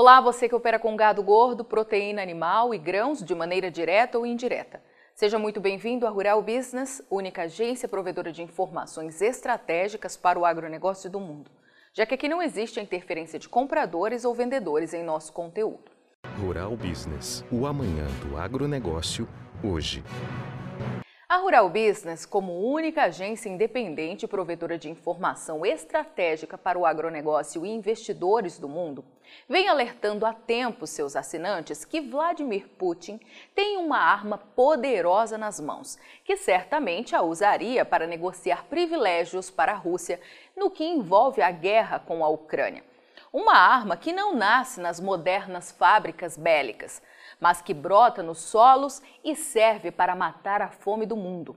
Olá, você que opera com gado gordo, proteína animal e grãos de maneira direta ou indireta. Seja muito bem-vindo à Rural Business, única agência provedora de informações estratégicas para o agronegócio do mundo, já que aqui não existe a interferência de compradores ou vendedores em nosso conteúdo. Rural Business, o amanhã do agronegócio, hoje. A Rural Business, como única agência independente provedora de informação estratégica para o agronegócio e investidores do mundo, vem alertando há tempo seus assinantes que Vladimir Putin tem uma arma poderosa nas mãos, que certamente a usaria para negociar privilégios para a Rússia no que envolve a guerra com a Ucrânia. Uma arma que não nasce nas modernas fábricas bélicas, mas que brota nos solos e serve para matar a fome do mundo.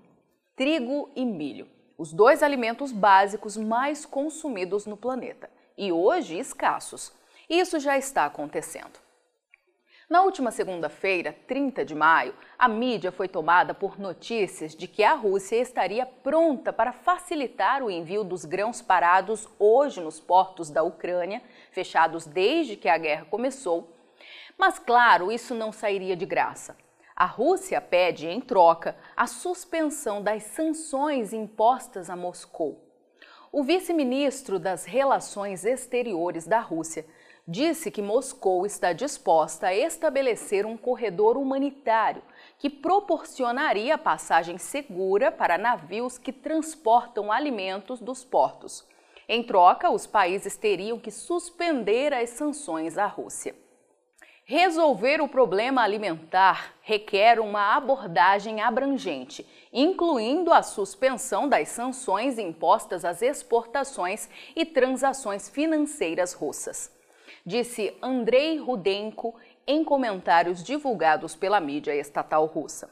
Trigo e milho, os dois alimentos básicos mais consumidos no planeta e hoje escassos. Isso já está acontecendo. Na última segunda-feira, 30 de maio, a mídia foi tomada por notícias de que a Rússia estaria pronta para facilitar o envio dos grãos parados hoje nos portos da Ucrânia, fechados desde que a guerra começou, mas, claro, isso não sairia de graça. A Rússia pede, em troca, a suspensão das sanções impostas a Moscou. O vice-ministro das Relações Exteriores da Rússia disse que Moscou está disposta a estabelecer um corredor humanitário que proporcionaria passagem segura para navios que transportam alimentos dos portos. Em troca, os países teriam que suspender as sanções à Rússia. Resolver o problema alimentar requer uma abordagem abrangente, incluindo a suspensão das sanções impostas às exportações e transações financeiras russas, disse Andrei Rudenko em comentários divulgados pela mídia estatal russa.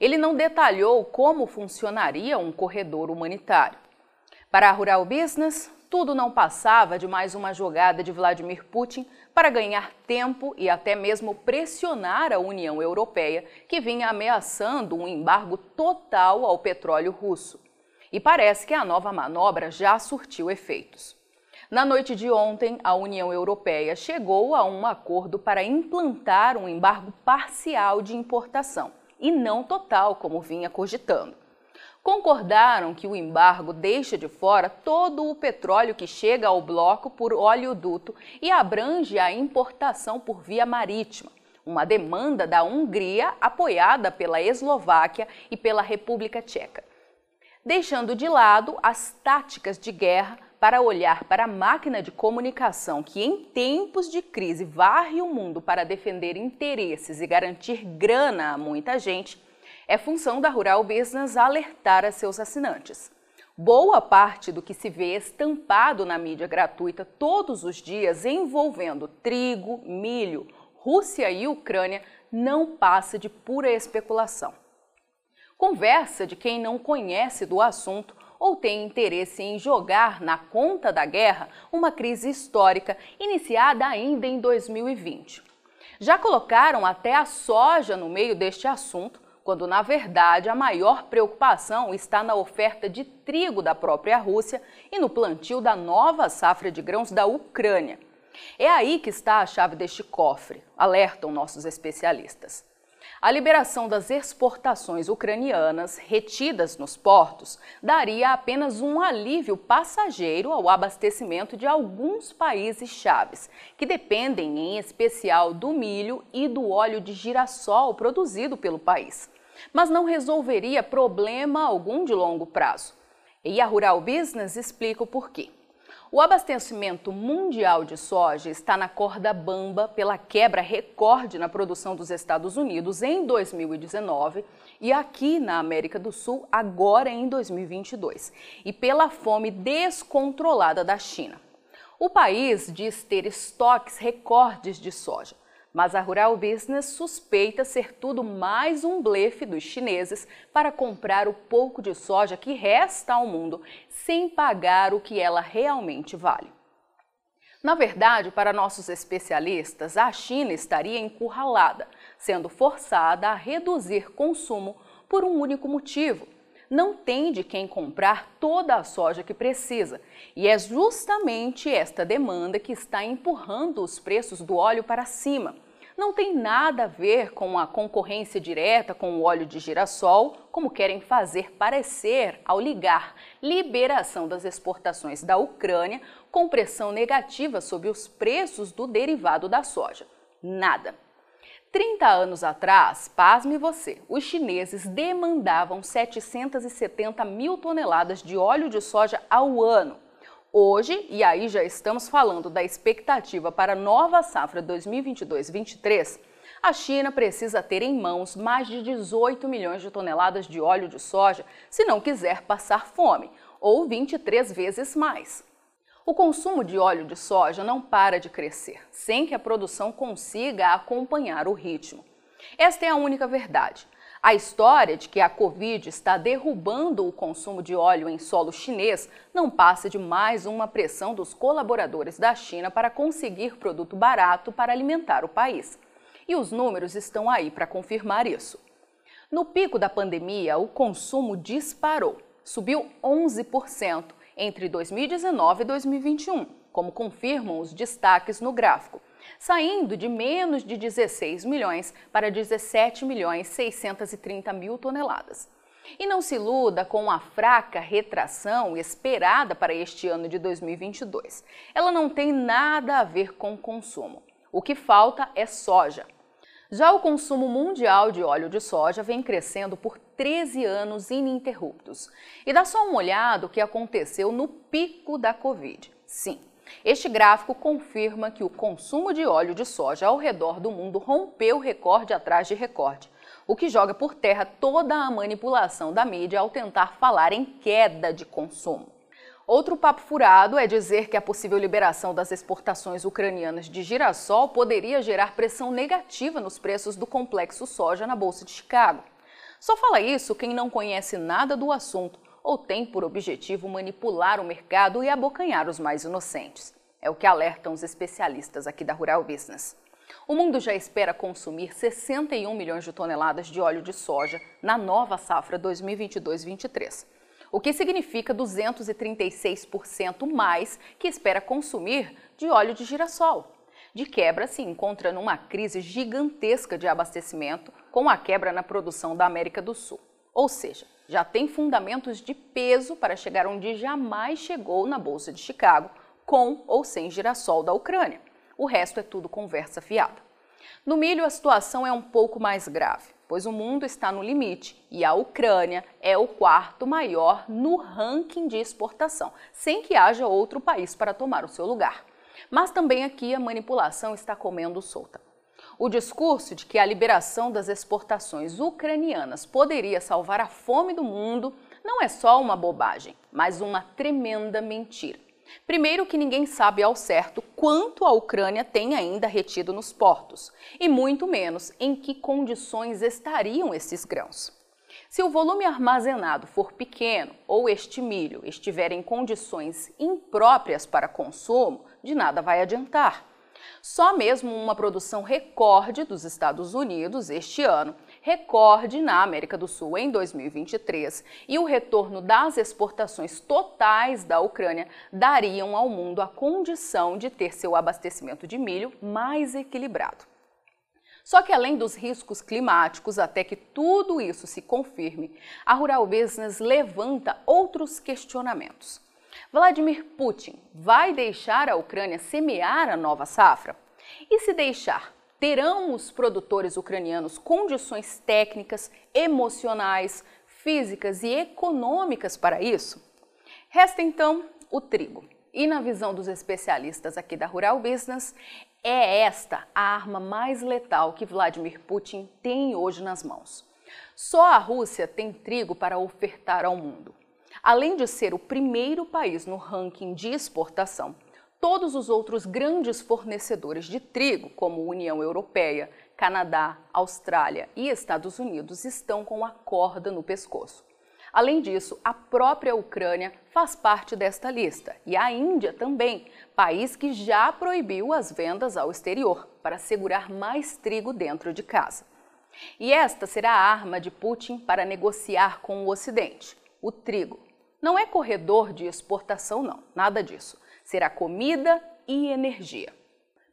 Ele não detalhou como funcionaria um corredor humanitário. Para a Rural Business, tudo não passava de mais uma jogada de Vladimir Putin para ganhar tempo e até mesmo pressionar a União Europeia, que vinha ameaçando um embargo total ao petróleo russo. E parece que a nova manobra já surtiu efeitos. Na noite de ontem, a União Europeia chegou a um acordo para implantar um embargo parcial de importação, e não total, como vinha cogitando concordaram que o embargo deixa de fora todo o petróleo que chega ao bloco por oleoduto e abrange a importação por via marítima, uma demanda da Hungria apoiada pela Eslováquia e pela República Tcheca. Deixando de lado as táticas de guerra para olhar para a máquina de comunicação que, em tempos de crise, varre o mundo para defender interesses e garantir grana a muita gente é função da Rural Business alertar a seus assinantes. Boa parte do que se vê estampado na mídia gratuita todos os dias envolvendo trigo, milho, Rússia e Ucrânia não passa de pura especulação. Conversa de quem não conhece do assunto ou tem interesse em jogar na conta da guerra uma crise histórica iniciada ainda em 2020. Já colocaram até a soja no meio deste assunto, quando na verdade a maior preocupação está na oferta de trigo da própria Rússia e no plantio da nova safra de grãos da Ucrânia. É aí que está a chave deste cofre, alertam nossos especialistas. A liberação das exportações ucranianas retidas nos portos daria apenas um alívio passageiro ao abastecimento de alguns países chaves, que dependem em especial do milho e do óleo de girassol produzido pelo país. Mas não resolveria problema algum de longo prazo. E a Rural Business explica o porquê. O abastecimento mundial de soja está na corda bamba pela quebra recorde na produção dos Estados Unidos em 2019 e aqui na América do Sul agora em 2022, e pela fome descontrolada da China. O país diz ter estoques recordes de soja, mas a Rural Business suspeita ser tudo mais um blefe dos chineses para comprar o pouco de soja que resta ao mundo sem pagar o que ela realmente vale. Na verdade, para nossos especialistas, a China estaria encurralada, sendo forçada a reduzir consumo por um único motivo: não tem de quem comprar toda a soja que precisa. E é justamente esta demanda que está empurrando os preços do óleo para cima. Não tem nada a ver com a concorrência direta com o óleo de girassol, como querem fazer parecer ao ligar liberação das exportações da Ucrânia com pressão negativa sobre os preços do derivado da soja. Nada. 30 anos atrás, pasme você, os chineses demandavam 770 mil toneladas de óleo de soja ao ano. Hoje, e aí já estamos falando da expectativa para a nova safra 2022-23, a China precisa ter em mãos mais de 18 milhões de toneladas de óleo de soja se não quiser passar fome, ou 23 vezes mais. O consumo de óleo de soja não para de crescer, sem que a produção consiga acompanhar o ritmo. Esta é a única verdade. A história de que a Covid está derrubando o consumo de óleo em solo chinês não passa de mais uma pressão dos colaboradores da China para conseguir produto barato para alimentar o país. E os números estão aí para confirmar isso. No pico da pandemia, o consumo disparou, subiu 11% entre 2019 e 2021, como confirmam os destaques no gráfico, saindo de menos de 16 milhões para 17 milhões 630 mil toneladas. E não se iluda com a fraca retração esperada para este ano de 2022. Ela não tem nada a ver com consumo. O que falta é soja. Já o consumo mundial de óleo de soja vem crescendo por 13 anos ininterruptos. E dá só uma olhada o que aconteceu no pico da Covid. Sim, este gráfico confirma que o consumo de óleo de soja ao redor do mundo rompeu recorde atrás de recorde, o que joga por terra toda a manipulação da mídia ao tentar falar em queda de consumo. Outro papo furado é dizer que a possível liberação das exportações ucranianas de girassol poderia gerar pressão negativa nos preços do complexo soja na Bolsa de Chicago. Só fala isso quem não conhece nada do assunto ou tem por objetivo manipular o mercado e abocanhar os mais inocentes. É o que alertam os especialistas aqui da Rural Business. O mundo já espera consumir 61 milhões de toneladas de óleo de soja na nova safra 2022-23 o que significa 236% mais que espera consumir de óleo de girassol. De quebra, se encontra numa crise gigantesca de abastecimento com a quebra na produção da América do Sul. Ou seja, já tem fundamentos de peso para chegar onde jamais chegou na Bolsa de Chicago, com ou sem girassol da Ucrânia. O resto é tudo conversa fiada. No milho, a situação é um pouco mais grave pois o mundo está no limite e a Ucrânia é o quarto maior no ranking de exportação, sem que haja outro país para tomar o seu lugar. Mas também aqui a manipulação está comendo solta. O discurso de que a liberação das exportações ucranianas poderia salvar a fome do mundo não é só uma bobagem, mas uma tremenda mentira. Primeiro, que ninguém sabe ao certo quanto a Ucrânia tem ainda retido nos portos, e muito menos em que condições estariam esses grãos. Se o volume armazenado for pequeno ou este milho estiver em condições impróprias para consumo, de nada vai adiantar. Só mesmo uma produção recorde dos Estados Unidos este ano recorde na América do Sul em 2023 e o retorno das exportações totais da Ucrânia dariam ao mundo a condição de ter seu abastecimento de milho mais equilibrado. Só que além dos riscos climáticos, até que tudo isso se confirme, a Rural Business levanta outros questionamentos. Vladimir Putin vai deixar a Ucrânia semear a nova safra? E se deixar, terão os produtores ucranianos condições técnicas, emocionais, físicas e econômicas para isso? Resta então o trigo. E na visão dos especialistas aqui da Rural Business, é esta a arma mais letal que Vladimir Putin tem hoje nas mãos. Só a Rússia tem trigo para ofertar ao mundo. Além de ser o primeiro país no ranking de exportação, Todos os outros grandes fornecedores de trigo, como União Europeia, Canadá, Austrália e Estados Unidos, estão com a corda no pescoço. Além disso, a própria Ucrânia faz parte desta lista e a Índia também, país que já proibiu as vendas ao exterior para segurar mais trigo dentro de casa. E esta será a arma de Putin para negociar com o Ocidente. o trigo. Não é corredor de exportação, não, nada disso. Será comida e energia.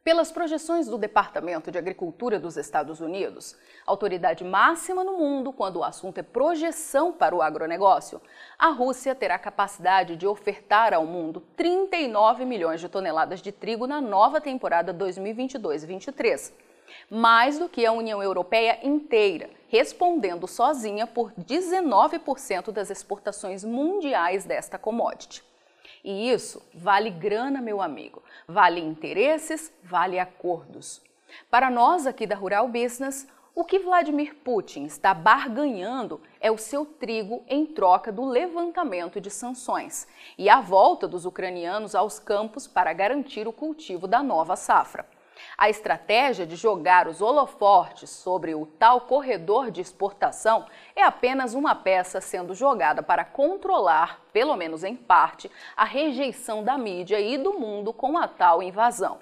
Pelas projeções do Departamento de Agricultura dos Estados Unidos, autoridade máxima no mundo quando o assunto é projeção para o agronegócio, a Rússia terá capacidade de ofertar ao mundo 39 milhões de toneladas de trigo na nova temporada 2022-23, mais do que a União Europeia inteira, respondendo sozinha por 19% das exportações mundiais desta commodity. E isso vale grana, meu amigo, vale interesses, vale acordos. Para nós aqui da Rural Business, o que Vladimir Putin está barganhando é o seu trigo em troca do levantamento de sanções e a volta dos ucranianos aos campos para garantir o cultivo da nova safra. A estratégia de jogar os holofortes sobre o tal corredor de exportação é apenas uma peça sendo jogada para controlar, pelo menos em parte, a rejeição da mídia e do mundo com a tal invasão.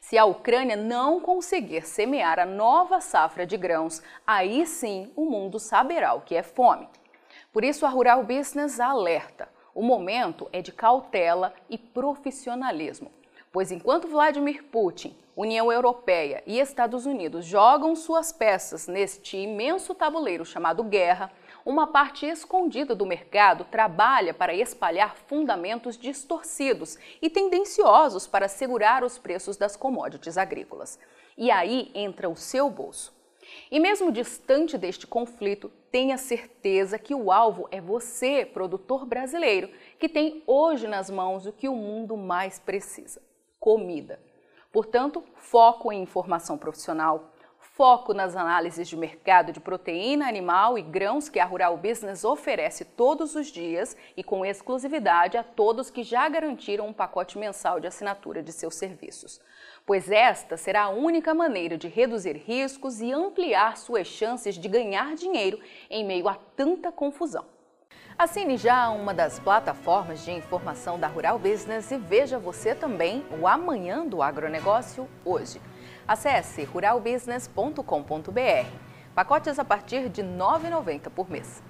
Se a Ucrânia não conseguir semear a nova safra de grãos, aí sim o mundo saberá o que é fome. Por isso, a Rural Business alerta: o momento é de cautela e profissionalismo. Pois enquanto Vladimir Putin, União Europeia e Estados Unidos jogam suas peças neste imenso tabuleiro chamado guerra, uma parte escondida do mercado trabalha para espalhar fundamentos distorcidos e tendenciosos para segurar os preços das commodities agrícolas. E aí entra o seu bolso. E mesmo distante deste conflito, tenha certeza que o alvo é você, produtor brasileiro, que tem hoje nas mãos o que o mundo mais precisa comida. Portanto, foco em informação profissional, foco nas análises de mercado de proteína animal e grãos que a Rural Business oferece todos os dias e com exclusividade a todos que já garantiram um pacote mensal de assinatura de seus serviços. Pois esta será a única maneira de reduzir riscos e ampliar suas chances de ganhar dinheiro em meio a tanta confusão. Assine já uma das plataformas de informação da Rural Business e veja você também o Amanhã do Agronegócio hoje. Acesse ruralbusiness.com.br. Pacotes a partir de R$ 9,90 por mês.